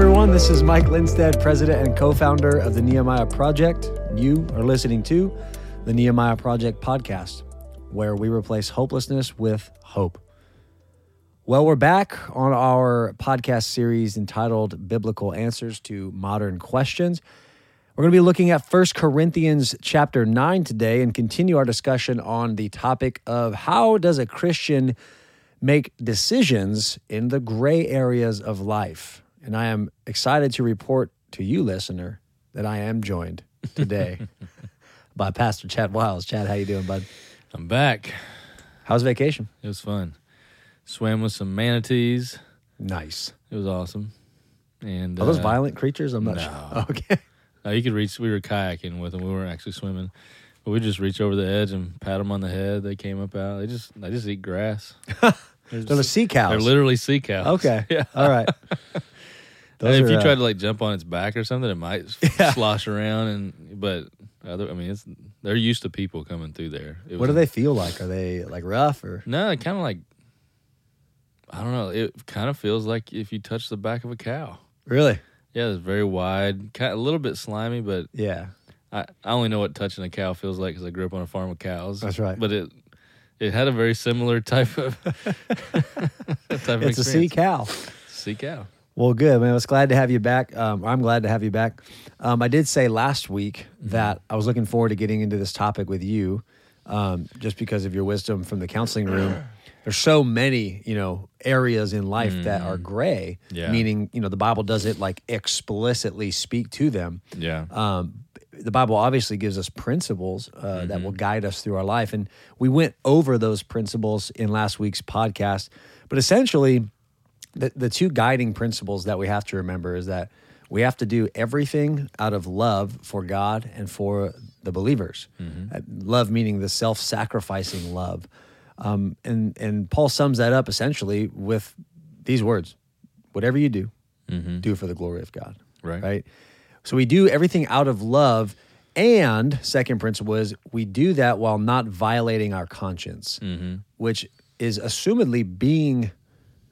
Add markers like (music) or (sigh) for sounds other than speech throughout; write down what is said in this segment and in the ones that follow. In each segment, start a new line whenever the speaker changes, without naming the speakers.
everyone. This is Mike Lindstedt, president and co founder of the Nehemiah Project. You are listening to the Nehemiah Project podcast, where we replace hopelessness with hope. Well, we're back on our podcast series entitled Biblical Answers to Modern Questions. We're going to be looking at 1 Corinthians chapter 9 today and continue our discussion on the topic of how does a Christian make decisions in the gray areas of life. And I am excited to report to you, listener, that I am joined today (laughs) by Pastor Chad Wiles. Chad, how you doing, bud?
I'm back.
How's vacation?
It was fun. Swam with some manatees.
Nice.
It was awesome. And
Are those
uh,
violent creatures? I'm not
no.
sure. (laughs) Okay.
no, you could reach. We were kayaking with them. We weren't actually swimming, but we just reach over the edge and pat them on the head. They came up out. They just they just eat grass. (laughs) They're,
They're the sea cows.
they're literally sea cows.
Okay.
Yeah.
All right. Those
if
are,
you
uh,
try to like jump on its back or something, it might (laughs)
Yeah.
slosh around. And but other, I mean, it's they're used to people coming through there. It
what do they feel like? Are they like rough or?
No, it kind of like I don't know. It kind of feels like if you touch the back of a cow.
Really?
Yeah, it's very wide, kind a little bit slimy, but
Yeah.
I, I only know what touching a cow feels like because I grew up on a farm with cows.
That's right.
But it it had a very similar type of (laughs) (laughs) type of
It's a sea cow.
sea cow.
Well, good, man. I was glad to have you back. Um, I'm glad to have you back. Um, I did say last week that I was looking forward to getting into this topic with you, um, just because of your wisdom from the counseling room. (clears throat) There's so many, you know, areas in life that are gray.
Yeah.
Meaning, you know, the Bible doesn't like explicitly speak to them.
Yeah.
Um, the Bible obviously gives us principles uh,
Mm-hmm.
that will guide us through our life. And we went over those principles in last week's podcast. But essentially, the, the two guiding principles that we have to remember is that we have to do everything out of love for God and for the believers. Uh, love meaning the self sacrificing love. Um, and, and Paul sums that up essentially with these words whatever you do, do for the glory of God
Right.
right? So we do everything out of love. And second principle is we do that while not violating our conscience, which is assumedly being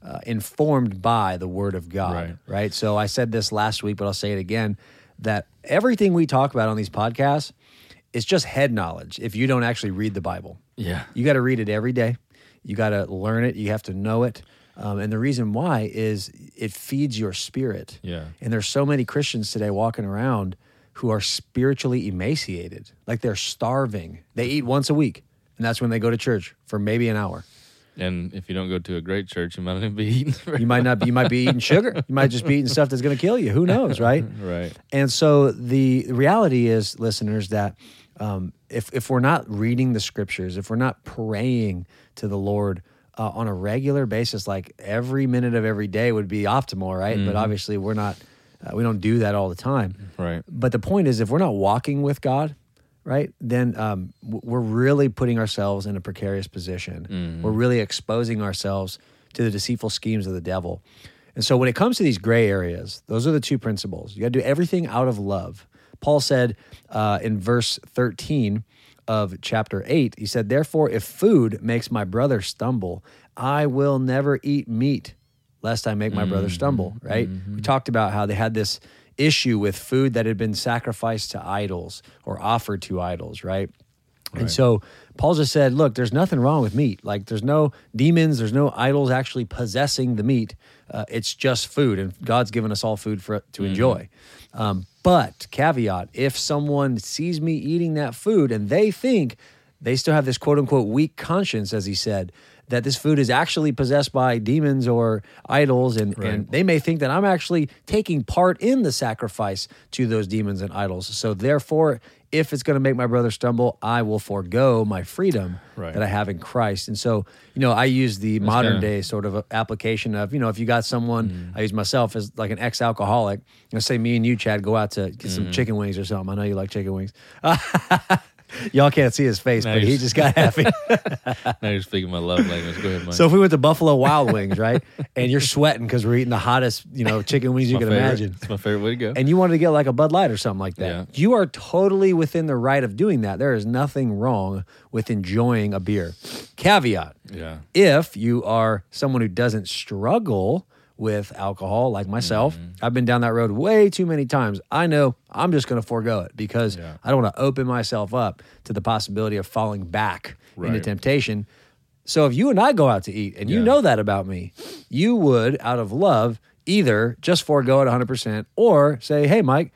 uh, informed by the word of God,
Right.
right. So I said this last week, but I'll say it again that everything we talk about on these podcasts is just head knowledge if you don't actually read the Bible.
Yeah.
You got to read it every day. You got to learn it. You have to know it. Um, and the reason why is it feeds your spirit.
Yeah.
And there's so many Christians today walking around who are spiritually emaciated, like they're starving. They eat once a week, and that's when they go to church for maybe an hour.
And if you don't go to a great church, you might not (laughs) be eating.
You might not. Be, you might be eating sugar. (laughs) You might just be eating stuff that's going to kill you. Who knows, right? (laughs)
right.
And so the reality is, listeners, that um, if if we're not reading the scriptures, if we're not praying to the Lord uh, on a regular basis, like every minute of every day would be optimal, right? But obviously, we're not. Uh, we don't do that all the time.
Right.
But the point is, if we're not walking with God, right, then um, we're really putting ourselves in a precarious position. We're really exposing ourselves to the deceitful schemes of the devil. And so, when it comes to these gray areas, those are the two principles. You got to do everything out of love. Paul said uh, in verse 13 of chapter 8, he said, Therefore, if food makes my brother stumble, I will never eat meat lest I make my brother stumble, right? We talked about how they had this issue with food that had been sacrificed to idols or offered to idols, right? And so Paul just said, look, there's nothing wrong with meat. Like there's no demons, there's no idols actually possessing the meat. Uh, it's just food, and God's given us all food for to enjoy. Um, but caveat: if someone sees me eating that food and they think they still have this quote unquote weak conscience, as he said, that this food is actually possessed by demons or idols, and, and they may think that I'm actually taking part in the sacrifice to those demons and idols. So therefore, if it's going to make my brother stumble, I will forego my freedom
Right.
that I have in Christ. And so, you know, I use the modern
kinda-
day sort of application of, you know, if you got someone, mm. I use myself as like an ex alcoholic, you know, say me and you, Chad, go out to get some mm. chicken wings or something. I know you like chicken wings. (laughs) Y'all can't see his face,
No,
but he just got happy. (laughs) (laughs)
Now you're speaking my love language. Go ahead, Mike.
so if we went to Buffalo Wild Wings, right, and you're sweating because we're eating the hottest, you know, chicken wings you can
favorite.
imagine,
It's my favorite way to go.
and you wanted to get like a Bud Light or something like that,
Yeah.
you are totally within the right of doing that. There is nothing wrong with enjoying a beer. Caveat:
yeah.
if you are someone who doesn't struggle with alcohol, like myself.
Mm-hmm.
I've been down that road way too many times. I know I'm just going to forego it because
Yeah.
I don't want to open myself up to the possibility of falling back into temptation. So if you and I go out to eat, and you know that about me, you would, out of love, either just forego it 100% or say, hey, Mike,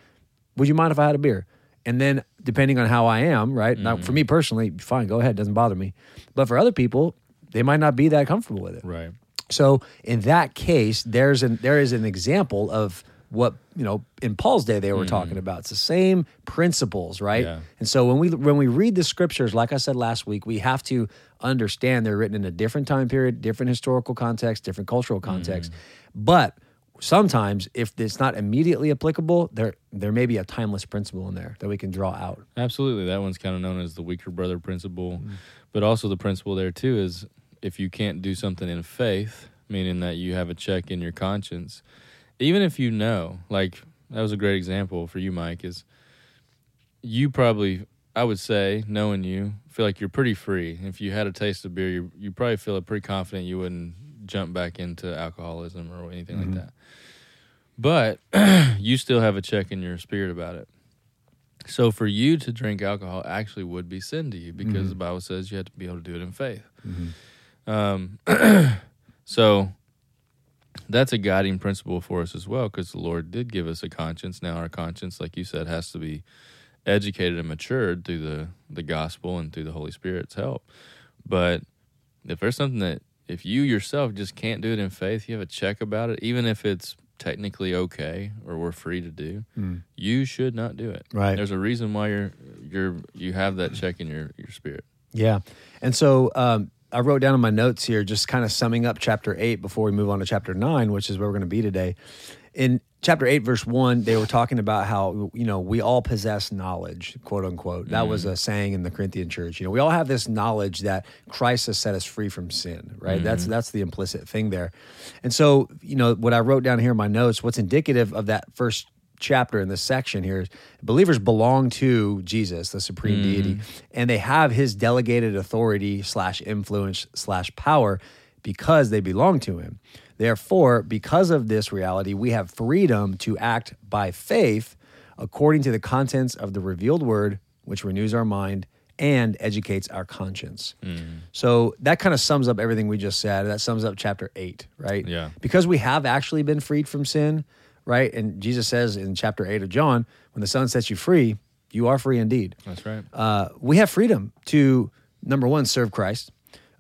would you mind if I had a beer? And then, depending on how I am, right? Now,
Mm-hmm.
for me personally, fine, go ahead, doesn't bother me. But for other people, they might not be that comfortable with it.
Right.
So in that case, there's an there is an example of what you know in Paul's day they were hmm. talking about. It's the same principles, right?
Yeah.
And so when we when we read the scriptures, like I said last week, we have to understand they're written in a different time period, different historical context, different cultural context. Hmm. But sometimes if it's not immediately applicable, there there may be a timeless principle in there that we can draw out.
Absolutely. That one's kind of known as the weaker brother principle. Mm. But also, the principle there, too, is if you can't do something in faith, meaning that you have a check in your conscience, even if you know, like that was a great example for you, Mike, is you probably, I would say, knowing you, feel like you're pretty free. If you had a taste of beer, you, you probably feel pretty confident you wouldn't jump back into alcoholism or anything like mm-hmm. that. But (clears throat) you still have a check in your spirit about it. So for you to drink alcohol actually would be sin to you because mm-hmm. the Bible says you have to be able to do it in faith. Mm-hmm. Um, (clears throat) so that's a guiding principle for us as well because the Lord did give us a conscience. Now our conscience, like you said, has to be educated and matured through the the gospel and through the Holy Spirit's help. But if there's something that if you yourself just can't do it in faith, you have a check about it, even if it's technically okay or we're free to do, you should not do it.
Right.
There's a reason why you're you're you have that check in your your spirit.
Yeah. And so um, I wrote down in my notes here, just kind of summing up chapter eight before we move on to chapter nine, which is where we're going to be today. In chapter eight, verse one, they were talking about how, you know, we all possess knowledge, quote unquote. That was mm. a saying in the Corinthian church. You know, we all have this knowledge that Christ has set us free from sin, right? Mm-hmm. That's that's the implicit thing there. And so, you know, what I wrote down here in my notes, what's indicative of that first chapter in this section here believers belong to jesus the supreme mm-hmm. deity and they have his delegated authority slash influence slash power because they belong to him. Therefore because of this reality we have freedom to act by faith according to the contents of the revealed word which renews our mind and educates our conscience. Mm. So that kind of sums up everything we just said. That sums up chapter 8 right?
Yeah.
because we have actually been freed from sin, right? And Jesus says in chapter 8 of John, when the Son sets you free, you are free indeed.
That's right.
Uh, we have freedom to, number one, serve Christ,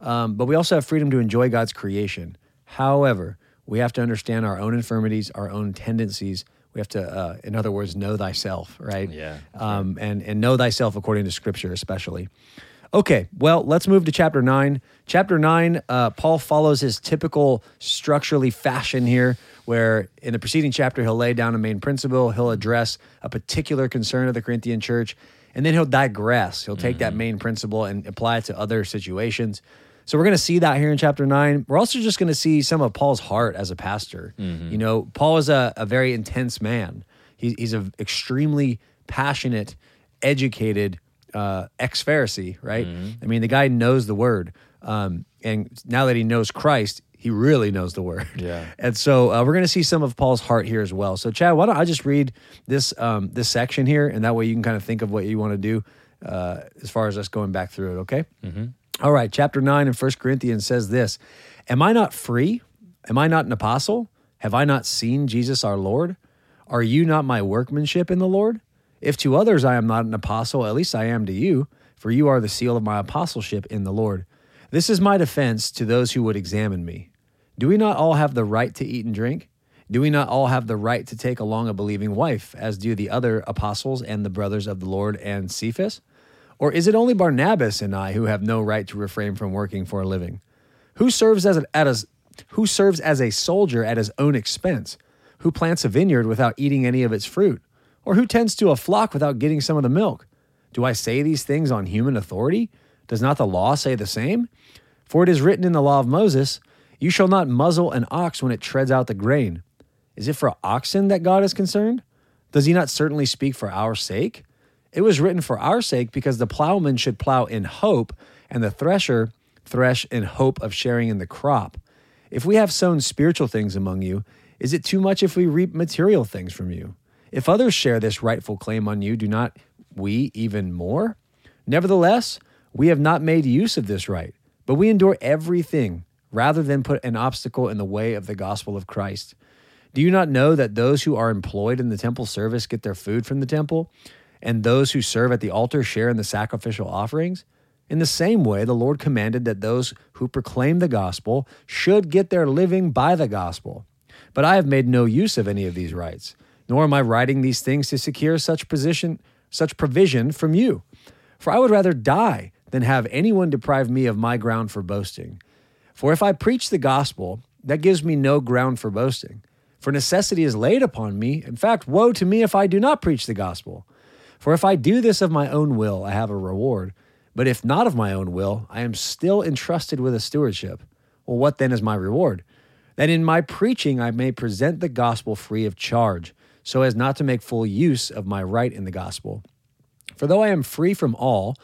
um, but we also have freedom to enjoy God's creation. However, we have to understand our own infirmities, our own tendencies. We have to, uh, in other words, know thyself, right?
Yeah,
Um, and, and know thyself according to Scripture, especially. Okay, well, let's move to chapter nine. Chapter nine, uh, Paul follows his typical structurally fashion here, where in the preceding chapter, he'll lay down a main principle, he'll address a particular concern of the Corinthian church, and then he'll digress. He'll take that main principle and apply it to other situations. So we're going to see that here in chapter nine. We're also just going to see some of Paul's heart as a pastor. You know, Paul is a, a very intense man. He, he's an extremely passionate, educated uh, ex Pharisee, right? I mean, the guy knows the word. Um, and now that he knows Christ, he really knows the word.
Yeah. (laughs)
And so uh, we're going to see some of Paul's heart here as well. So, Chad, why don't I just read this um, this section here, and that way you can kind of think of what you want to do uh, as far as us going back through it. Okay. All right. Chapter nine in First Corinthians says this: Am I not free? Am I not an apostle? Have I not seen Jesus our Lord? Are you not my workmanship in the Lord? If to others I am not an apostle, at least I am to you, for you are the seal of my apostleship in the Lord. This is my defense to those who would examine me. Do we not all have the right to eat and drink? Do we not all have the right to take along a believing wife, as do the other apostles and the brothers of the Lord and Cephas? Or is it only Barnabas and I who have no right to refrain from working for a living? Who serves as, who serves as a soldier at his own expense? Who plants a vineyard without eating any of its fruit? Or who tends to a flock without getting some of the milk? Do I say these things on human authority? Does not the law say the same? For it is written in the law of Moses, You shall not muzzle an ox when it treads out the grain. Is it for oxen that God is concerned? Does he not certainly speak for our sake? It was written for our sake because the plowman should plow in hope, and the thresher thresh in hope of sharing in the crop. If we have sown spiritual things among you, is it too much if we reap material things from you? If others share this rightful claim on you, do not we even more? Nevertheless, we have not made use of this right, but we endure everything rather than put an obstacle in the way of the gospel of Christ. Do you not know that those who are employed in the temple service get their food from the temple, and those who serve at the altar share in the sacrificial offerings? In the same way, the Lord commanded that those who proclaim the gospel should get their living by the gospel. But I have made no use of any of these rights, nor am I writing these things to secure such position, such provision from you. For I would rather die than have anyone deprive me of my ground for boasting. For if I preach the gospel, that gives me no ground for boasting. For necessity is laid upon me. In fact, woe to me if I do not preach the gospel. For if I do this of my own will, I have a reward. But if not of my own will, I am still entrusted with a stewardship. Well, what then is my reward? That in my preaching I may present the gospel free of charge, so as not to make full use of my right in the gospel. For though I am free from all,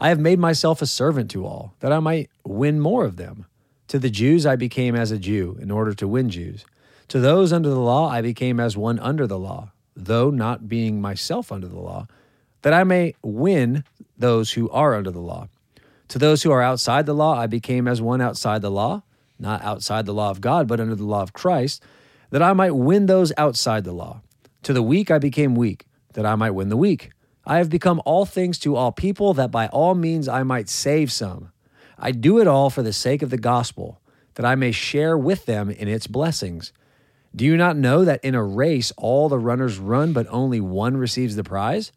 I have made myself a servant to all, that I might win more of them. To the Jews I became as a Jew, in order to win Jews. To those under the law I became as one under the law, though not being myself under the law, that I may win those who are under the law. To those who are outside the law I became as one outside the law, not outside the law of God, but under the law of Christ, that I might win those outside the law. To the weak I became weak, that I might win the weak. I have become all things to all people, that by all means I might save some. I do it all for the sake of the gospel, that I may share with them in its blessings. Do you not know that in a race all the runners run, but only one receives the prize?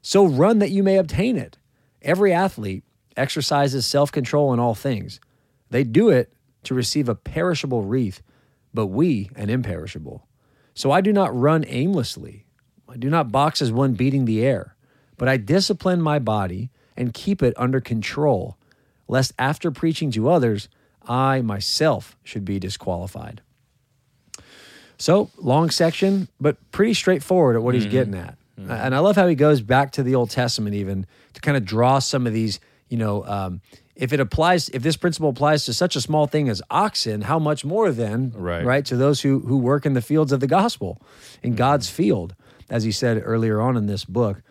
So run that you may obtain it. Every athlete exercises self control in all things. They do it to receive a perishable wreath, but we an imperishable. So I do not run aimlessly. I do not box as one beating the air, but I discipline my body and keep it under control, lest after preaching to others, I myself should be disqualified. So, long section, but pretty straightforward at what he's getting at. And I love how he goes back to the Old Testament even to kind of draw some of these, you know, um, if it applies, if this principle applies to such a small thing as oxen, how much more then,
Right.
right, to those who who work in the fields of the gospel, in God's field, as he said earlier on in this book.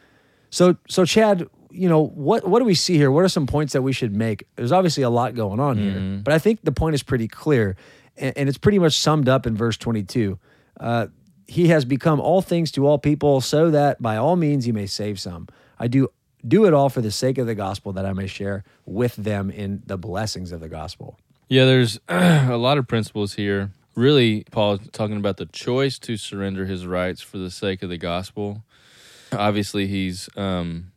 So, so Chad, you know, what what do we see here? What are some points that we should make? There's obviously a lot going on here, but I think the point is pretty clear, and, and it's pretty much summed up in verse 22. Uh, he has become all things to all people, so that by all means he may save some. I do do it all for the sake of the gospel, that I may share with them in the blessings of the gospel.
Yeah, there's (clears throat) a lot of principles here. Really, Paul is talking about the choice to surrender his rights for the sake of the gospel. Obviously, he's um,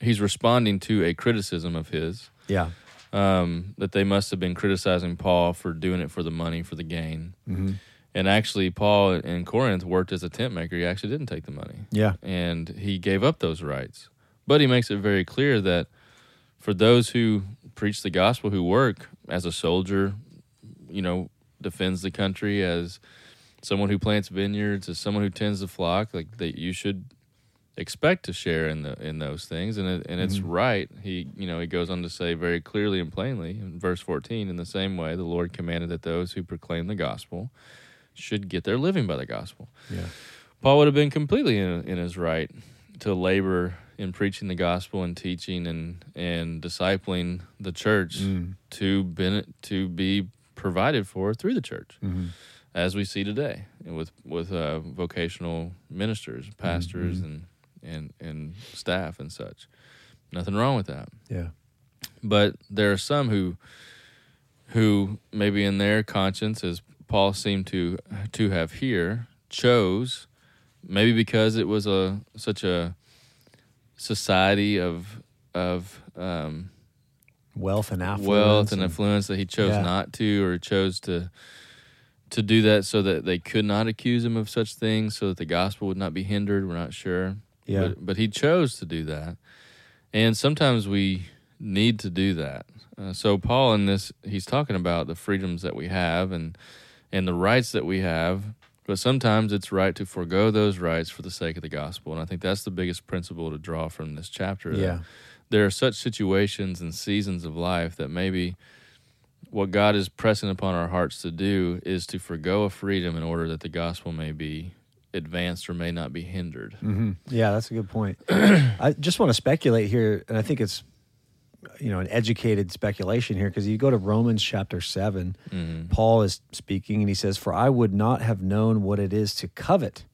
he's responding to a criticism of his
Yeah,
um, that they must have been criticizing Paul for doing it for the money, for the gain.
Mm-hmm.
And actually, Paul in Corinth worked as a tent maker. He actually didn't take the money.
yeah,
and he gave up those rights. But he makes it very clear that for those who preach the gospel, who work as a soldier, you know, defends the country, as someone who plants vineyards, as someone who tends the flock, like that, you should expect to share in the in those things, and it, and it's mm-hmm. right. He, you know, he goes on to say very clearly and plainly in verse fourteen, in the same way, the Lord commanded that those who proclaim the gospel should get their living by the gospel.
yeah,
Paul would have been completely in, in his right to labor in preaching the gospel and teaching and and discipling the church
Mm.
to be to be provided for through the church,
Mhm.
as we see today with with uh, vocational ministers, pastors,
Mhm.
and and and staff and such. Nothing wrong with that
yeah,
but there are some who who maybe in their conscience as paul seemed to to have here chose maybe because it was a such a society of of um,
wealth and affluence,
wealth and influence that he chose
Yeah.
not to or chose to to do that so that they could not accuse him of such things so that the gospel would not be hindered. We're not sure.
Yeah.
but, but he chose to do that. And sometimes we need to do that. Uh, so paul in this he's talking about the freedoms that we have and and the rights that we have but sometimes it's right to forego those rights for the sake of the gospel and i think that's the biggest principle to draw from this chapter
yeah,
there are such situations and seasons of life that maybe what God is pressing upon our hearts to do is to forego a freedom in order that the gospel may be advanced or may not be hindered.
Mm-hmm. Yeah, that's a good point. (clears throat) I just want to speculate here, and I think it's you know an educated speculation here because you go to Romans chapter 7
Mhm.
Paul is speaking and he says, "For I would not have known what it is to covet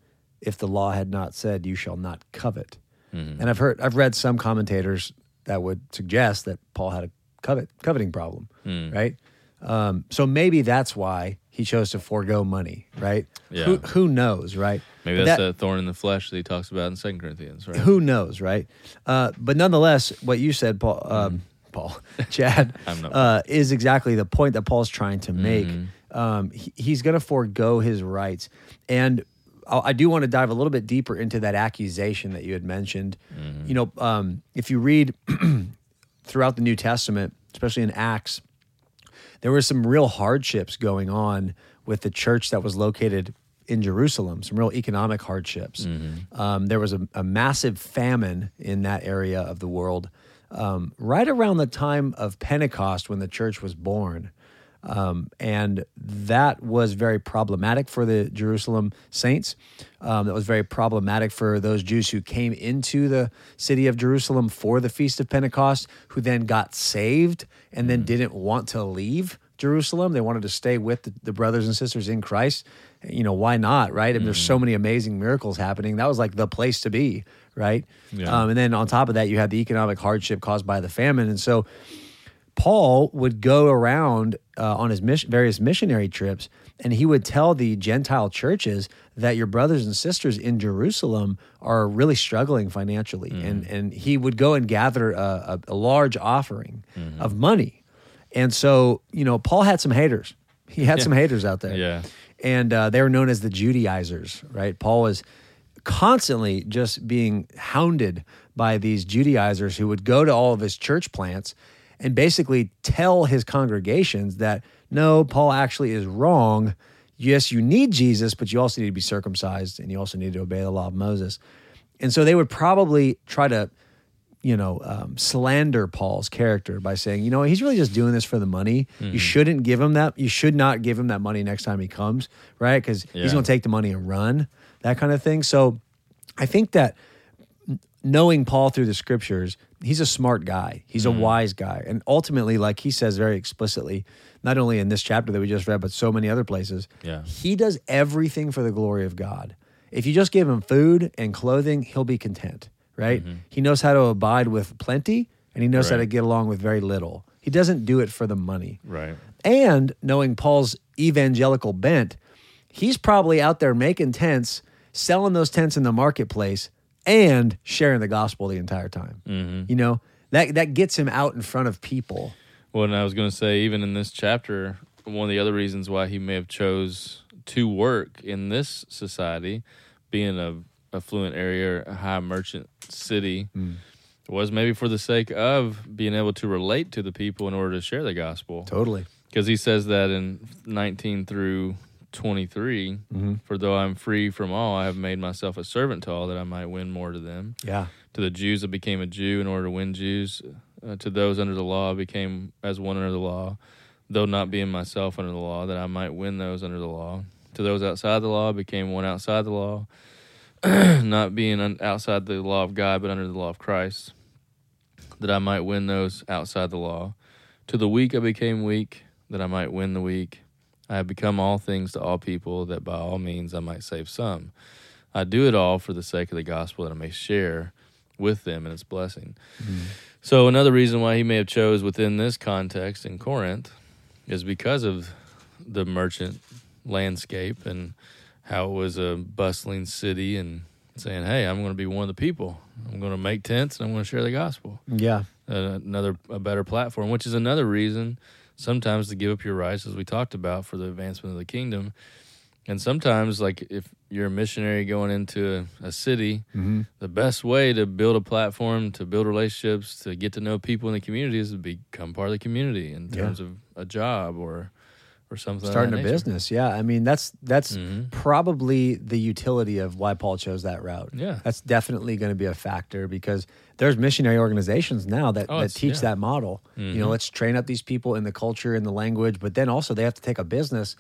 if the law had not said, you shall not covet."
Mhm.
And I've heard, I've read some commentators that would suggest that Paul had a covet coveting problem,
Mm.
right? Um, so maybe that's why he chose to forego money, right?
Yeah.
Who, who knows, right?
Maybe
But
that's
that-
thorn in the flesh that he talks about in Second Corinthians, right?
who knows, right? Uh, but nonetheless, what you said, Paul, um, Paul, (laughs) Chad,
Mm. (laughs) I'm not-
uh, is exactly the point that Paul's trying to make.
Mm-hmm.
Um, he, he's going to forego his rights, and I, I do want to dive a little bit deeper into that accusation that you had mentioned.
Mm-hmm.
You know, um, if you read (clears throat) throughout the New Testament, especially in Acts, there were some real hardships going on with the church that was located in Jerusalem, some real economic hardships. Um, there was a, a massive famine in that area of the world um, right around the time of Pentecost when the church was born. Um, and that was very problematic for the Jerusalem saints. Um, that was very problematic for those Jews who came into the city of Jerusalem for the Feast of Pentecost, who then got saved and then didn't want to leave Jerusalem. They wanted to stay with the, the brothers and sisters in Christ. You know, why not, right? And there's so many amazing miracles happening. That was like the place to be, right?
Yeah.
Um, and then on top of that, you had the economic hardship caused by the famine. And so, Paul would go around uh, on his mission, various missionary trips, and he would tell the Gentile churches that your brothers and sisters in Jerusalem are really struggling financially, and and he would go and gather a, a, a large offering of money, and so you know Paul had some haters. He had some haters out there,
Yeah.
and uh, they were known as the Judaizers, right? Paul was constantly just being hounded by these Judaizers who would go to all of his church plants and basically tell his congregations that no, Paul actually is wrong. Yes, you need Jesus, but you also need to be circumcised and you also need to obey the law of Moses. And so they would probably try to, you know, um, slander Paul's character by saying, you know, he's really just doing this for the money. You shouldn't give him that. You should not give him that money next time he comes, right? Because
Yeah.
he's going to take the money and run, that kind of thing. So I think that knowing Paul through the scriptures, he's a smart guy. He's a mm. wise guy. And ultimately, like he says very explicitly, not only in this chapter that we just read, but so many other places,
Yeah.
he does everything for the glory of God. If you just give him food and clothing, he'll be content, right? Mm-hmm. He knows how to abide with plenty and he knows how to get along with very little. He doesn't do it for the money.
Right.
And knowing Paul's evangelical bent, he's probably out there making tents, selling those tents in the marketplace, and sharing the gospel the entire time.
Mm-hmm.
You know, that that gets him out in front of people.
Well, and I was going to say, even in this chapter, one of the other reasons why he may have chose to work in this society, being a affluent area, a high merchant city, was maybe for the sake of being able to relate to the people in order to share the gospel.
Totally.
Because he says that in 19 through 23, for though I'm free from all, I have made myself a servant to all that I might win more to them.
Yeah.
To the Jews, I became a Jew in order to win Jews. Uh, to those under the law, I became as one under the law, though not being myself under the law, that I might win those under the law. To those outside the law, I became one outside the law, (clears throat) not being un- outside the law of God, but under the law of Christ, that I might win those outside the law. To the weak, I became weak, that I might win the weak. I have become all things to all people, that by all means I might save some. I do it all for the sake of the gospel, that I may share with them in its blessing. So another reason why he may have chose within this context in Corinth is because of the merchant landscape and how it was a bustling city and saying, "Hey, I'm going to be one of the people. I'm going to make tents and I'm going to share the gospel."
Yeah.
Uh, another a better platform, which is another reason sometimes to give up your rights, as we talked about, for the advancement of the kingdom. And sometimes, like if you're a missionary going into a, a city, mm-hmm. the best way to build a platform, to build relationships, to get to know people in the community is to become part of the community in
Yeah.
terms of a job or or something.
starting a
nature.
business. Yeah, I mean that's that's
Mhm.
probably the utility of why Paul chose that route.
Yeah.
that's definitely going to be a factor because there's missionary organizations now that,
Oh,
that teach
yeah.
that model. You know,
Mhm.
let's train up these people in the culture and the language, but then also they have to take a business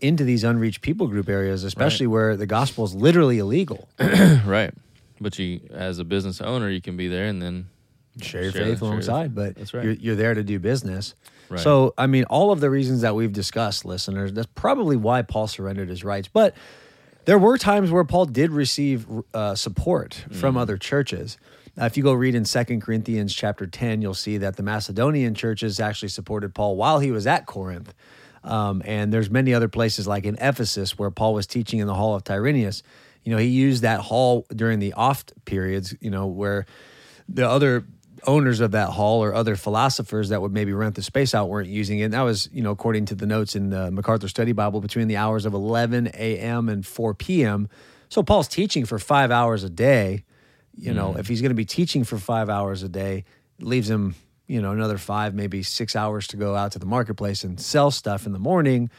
into these unreached people group areas, especially where the gospel is literally illegal. (clears throat)
right? But you, as a business owner, you can be there and then
Share your
Share-
faith alongside, but
that's right.
you're, you're there to do business.
Right.
So, I mean, all of the reasons that we've discussed, listeners, that's probably why Paul surrendered his rights. But there were times where Paul did receive uh, support from other churches. Uh, if you go read in Second Corinthians chapter 10, you'll see that the Macedonian churches actually supported Paul while he was at Corinth. Um, and there's many other places like in Ephesus where Paul was teaching in the hall of Tyrannus. You know, he used that hall during the off periods, you know, where the other owners of that hall or other philosophers that would maybe rent the space out weren't using it. And that was, you know, according to the notes in the MacArthur Study Bible, between the hours of 11 a.m. and 4 p.m. So Paul's teaching for five hours a day. You know, if he's going to be teaching for five hours a day, it leaves him, you know, another five, maybe six hours to go out to the marketplace and sell stuff in the morning.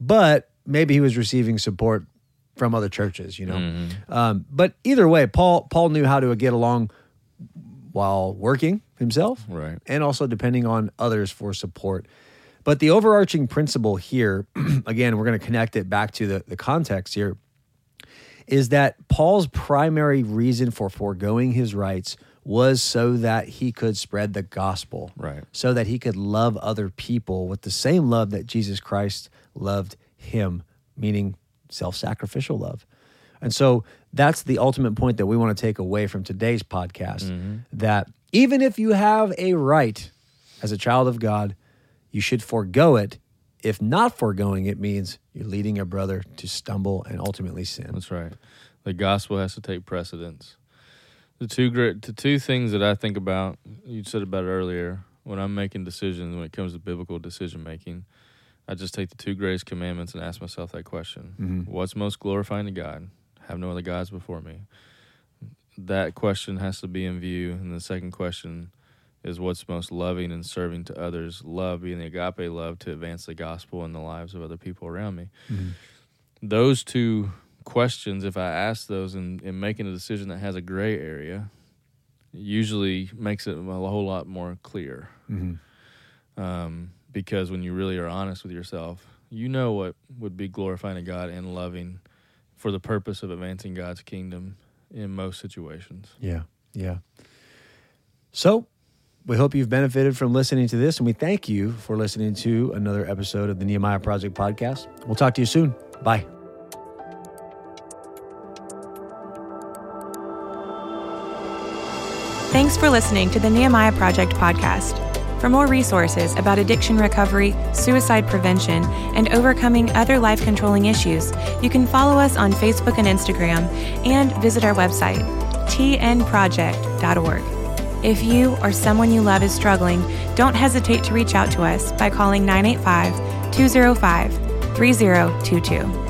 But maybe he was receiving support from other churches, you know. Um, but either way, Paul Paul knew how to get along while working himself,
Right.
and also depending on others for support. But the overarching principle here, (clears throat) again, we're going to connect it back to the, the context here, is that Paul's primary reason for foregoing his rights was so that he could spread the gospel,
Right.
so that he could love other people with the same love that Jesus Christ loved him, meaning self sacrificial love. And so that's the ultimate point that we want to take away from today's podcast that even if you have a right as a child of God, you should forego it. If not foregoing it means you're leading a brother to stumble and ultimately sin.
That's right. The gospel has to take precedence. The two great, the two things that I think about, you said about it earlier, when I'm making decisions when it comes to biblical decision making, I just take the two greatest commandments and ask myself that question:
Mhm.
What's most glorifying to God? Have no other gods before me. That question has to be in view, and the second question is what's most loving and serving to others. Love being the agape love to advance the gospel in the lives of other people around me those two questions, if I ask those in, in making a decision that has a gray area, usually makes it a whole lot more clear.
Mhm.
Um, because when you really are honest with yourself, you know what would be glorifying to God and loving for the purpose of advancing God's kingdom in most situations.
Yeah, yeah. So we hope you've benefited from listening to this, and we thank you for listening to another episode of the Nehemiah Project podcast. We'll talk to you soon. Bye.
Thanks for listening to the Nehemiah Project podcast. For more resources about addiction recovery, suicide prevention, and overcoming other life controlling issues, you can follow us on Facebook and Instagram and visit our website, tnproject.org. If you or someone you love is struggling, don't hesitate to reach out to us by calling 985 205 3022.